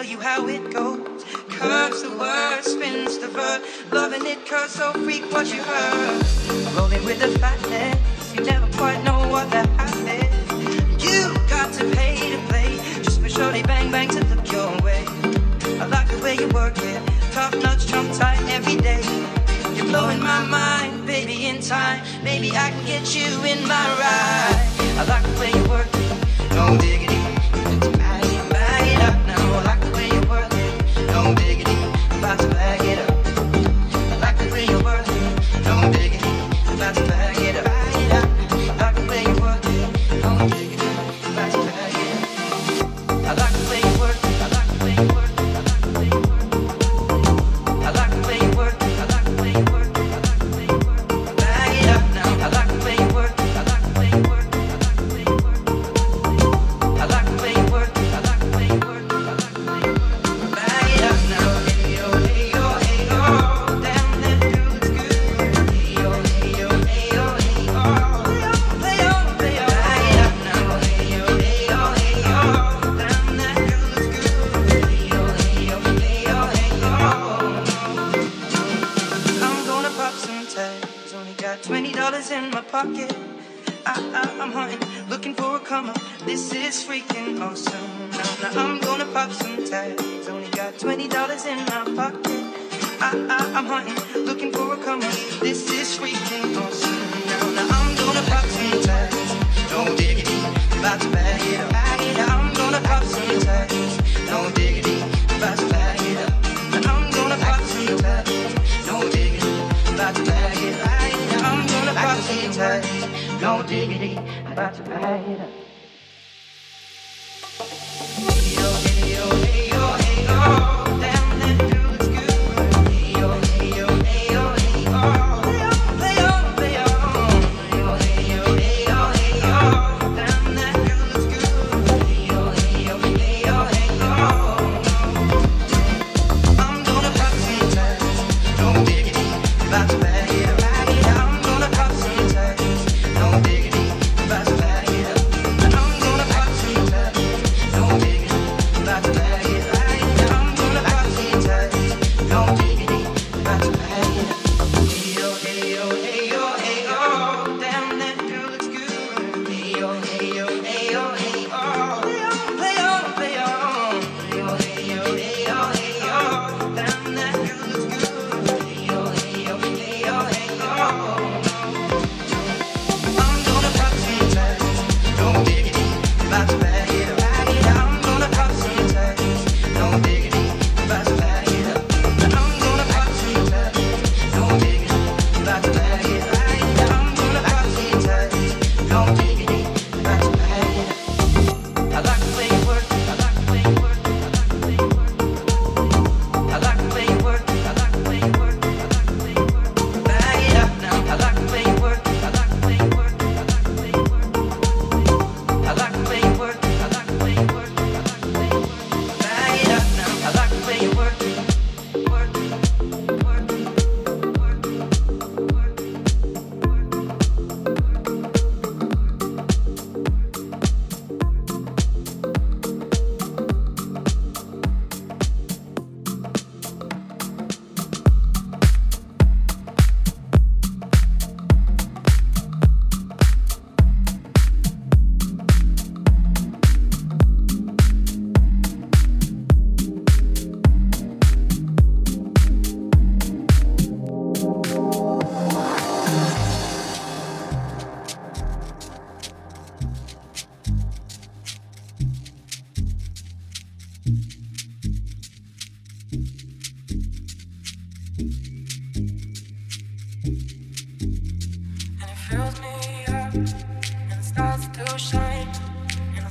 tell you how it goes. Curves the word, spins the verb. Loving it, cause so freak what you heard. Rolling with the fatness, you never quite know what the half is. You got to pay to play, just for sure they bang bang to look your way. I like the way you work it, top nuts, jump tight every day. You're blowing my mind, baby, in time. Maybe I can get you in my ride. I like the way you work it, no digging.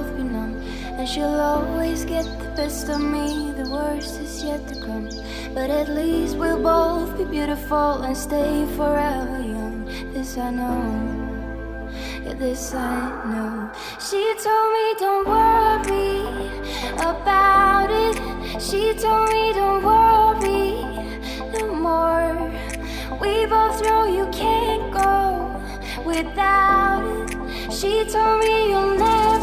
both be numb. And she'll always get the best of me, the worst is yet to come. But at least we'll both be beautiful and stay forever young. This I know, yeah, this I know. She told me don't worry about it. She told me don't worry no more. We both know you can't go without it. She told me you'll never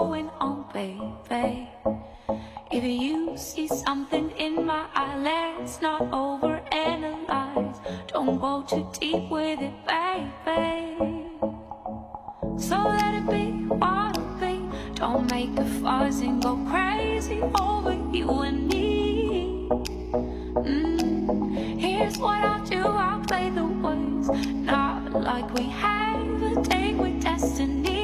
going on, baby. If you see something in my eye, let's not overanalyze. Don't go too deep with it, baby. So let it be what it be. Don't make a fuss and go crazy over you and me. Mm, Here's what I'll do I'll play the words, not like we have a date with destiny.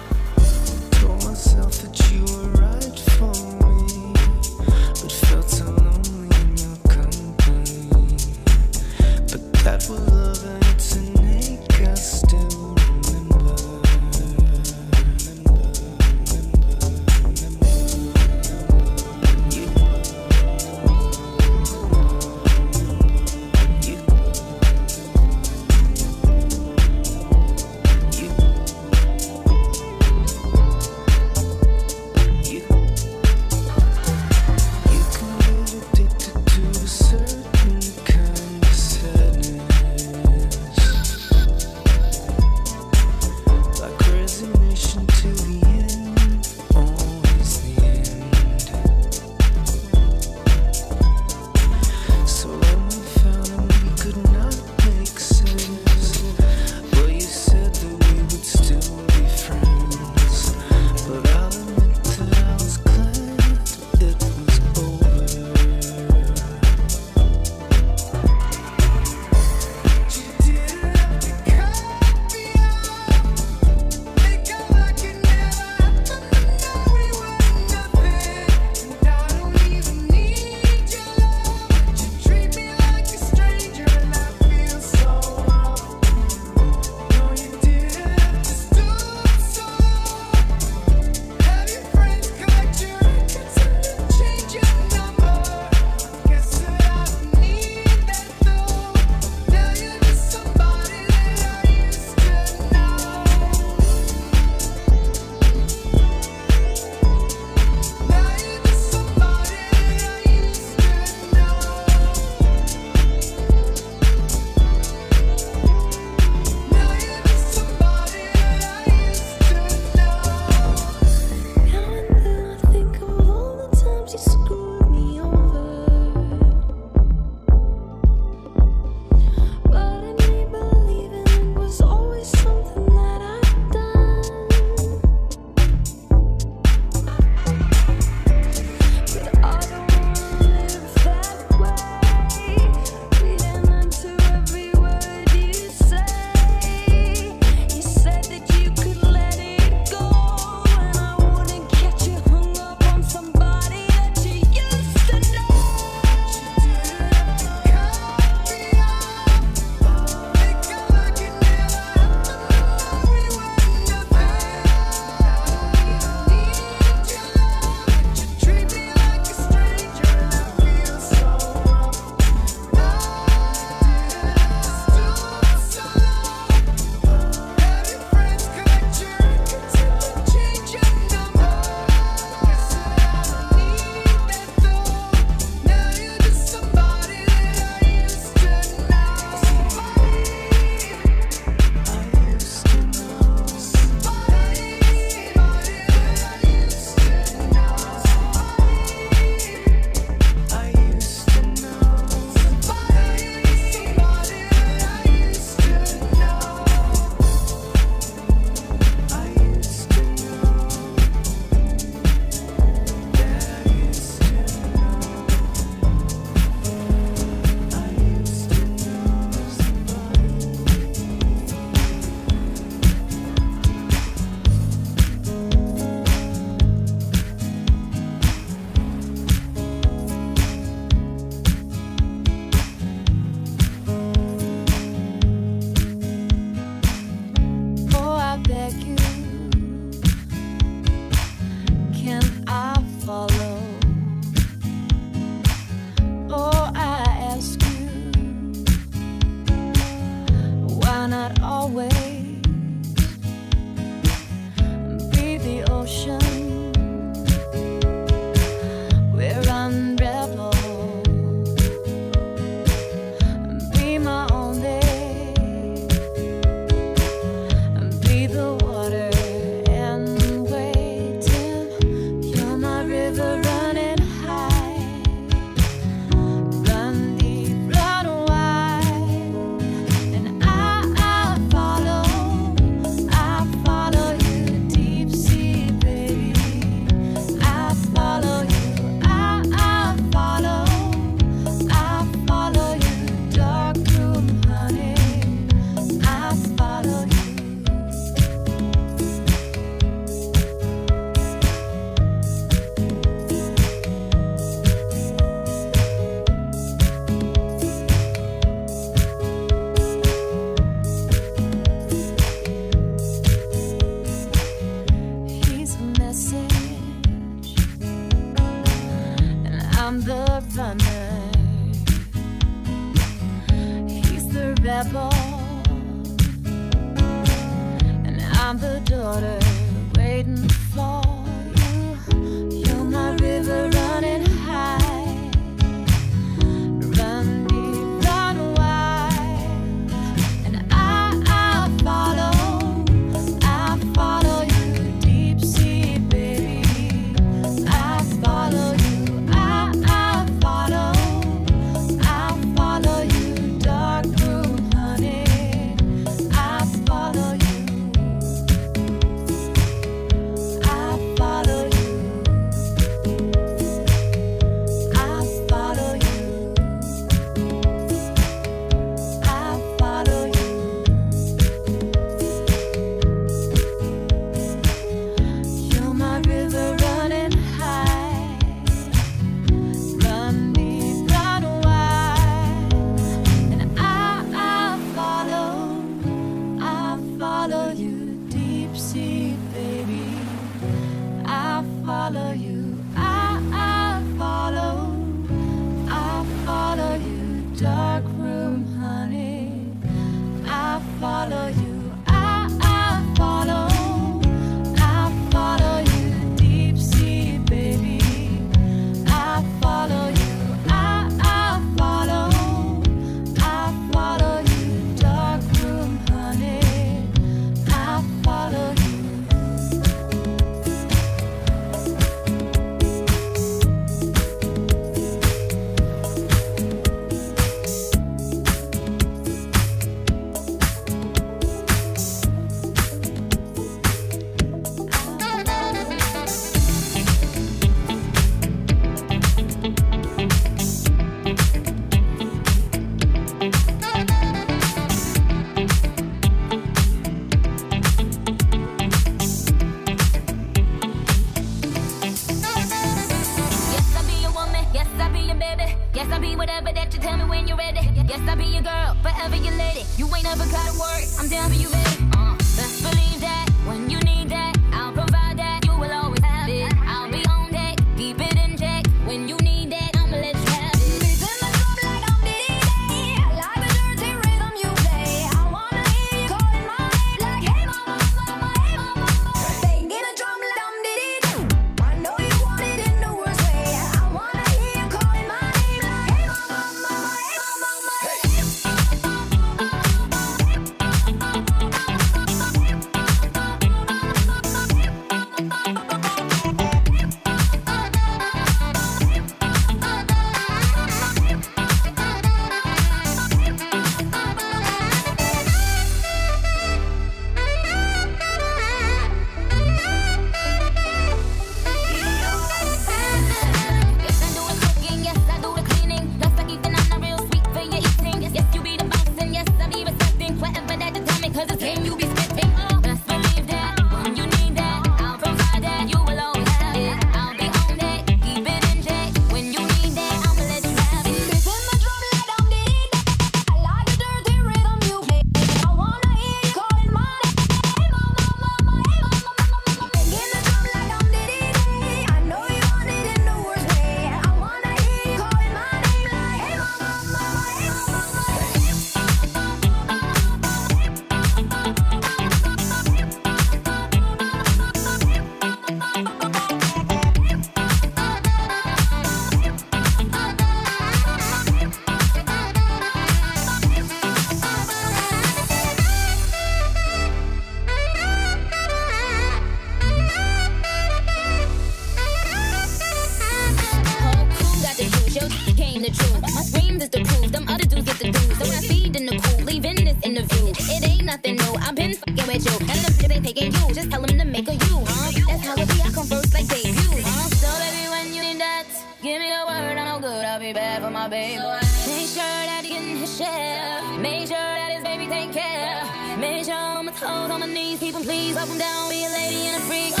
knees, keep them please, up them down, be a lady and a freak.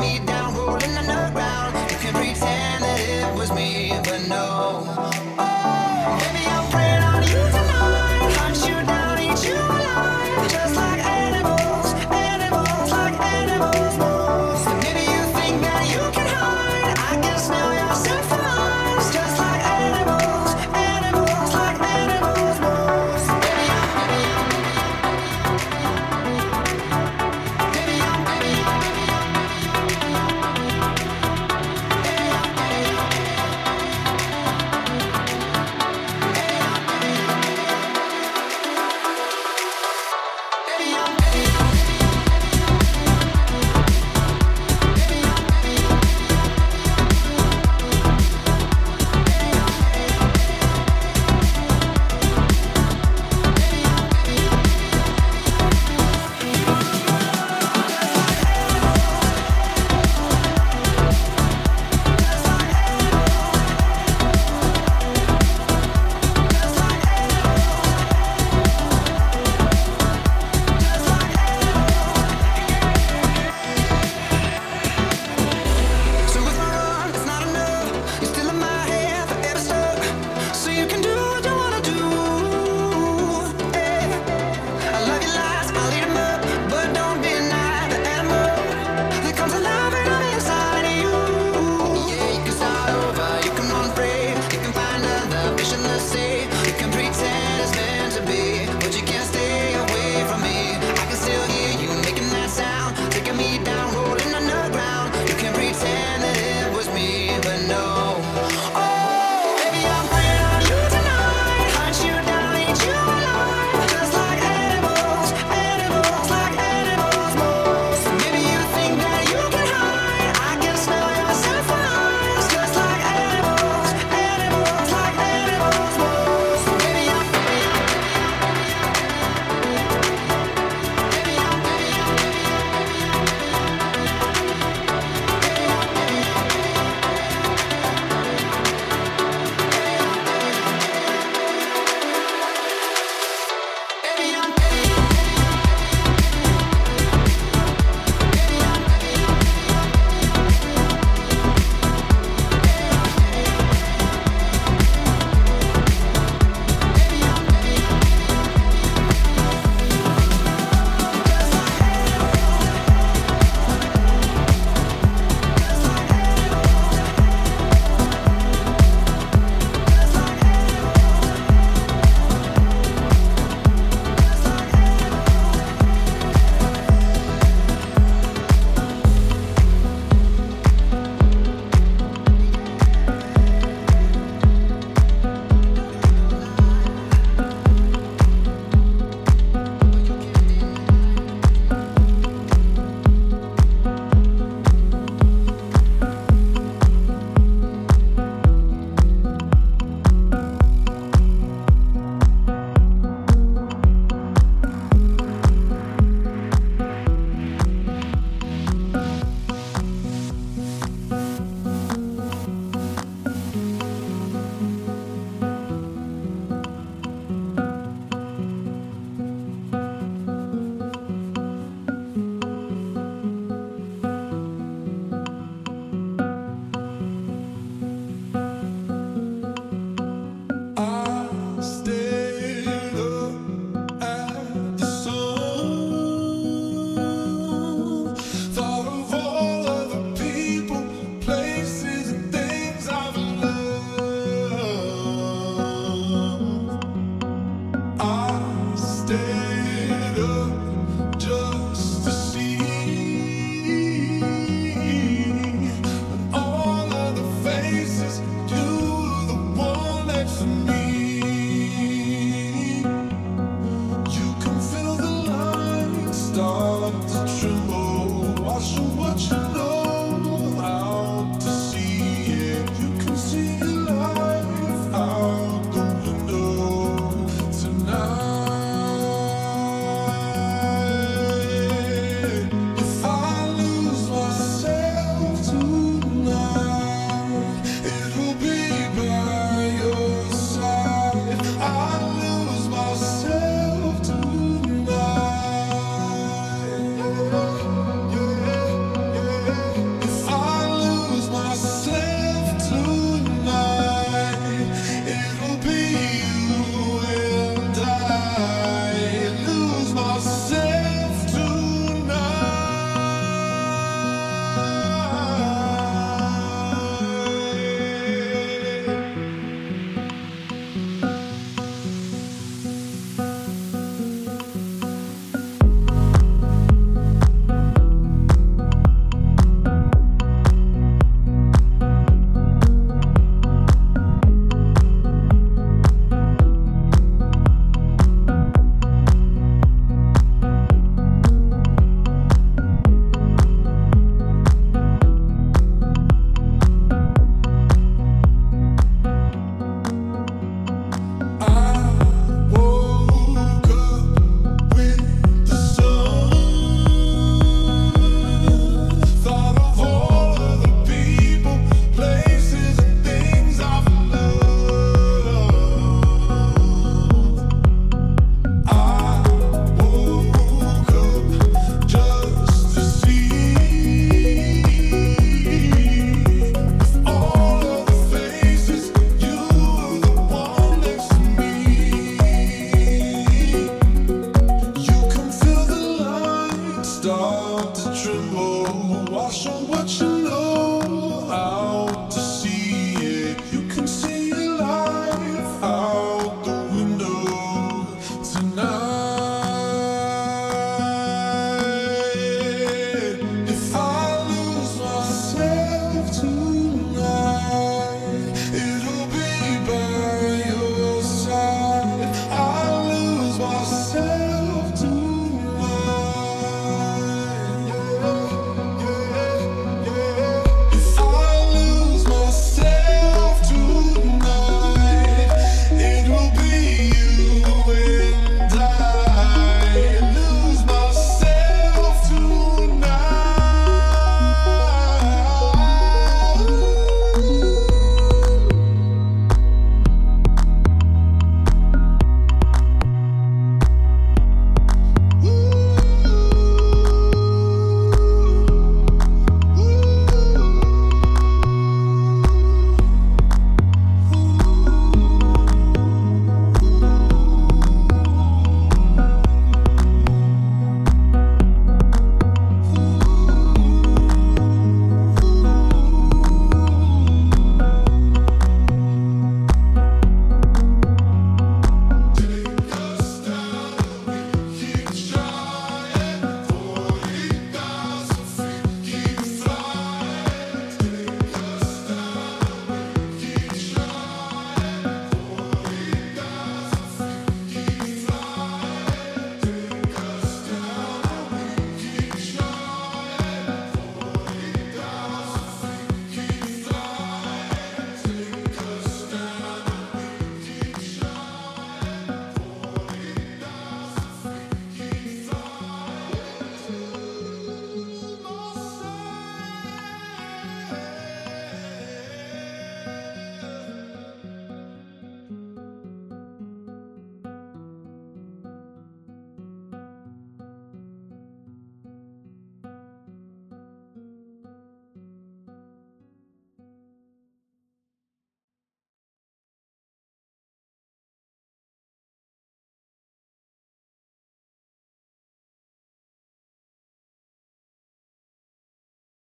me down, rolling underground. If you pretend that it was me.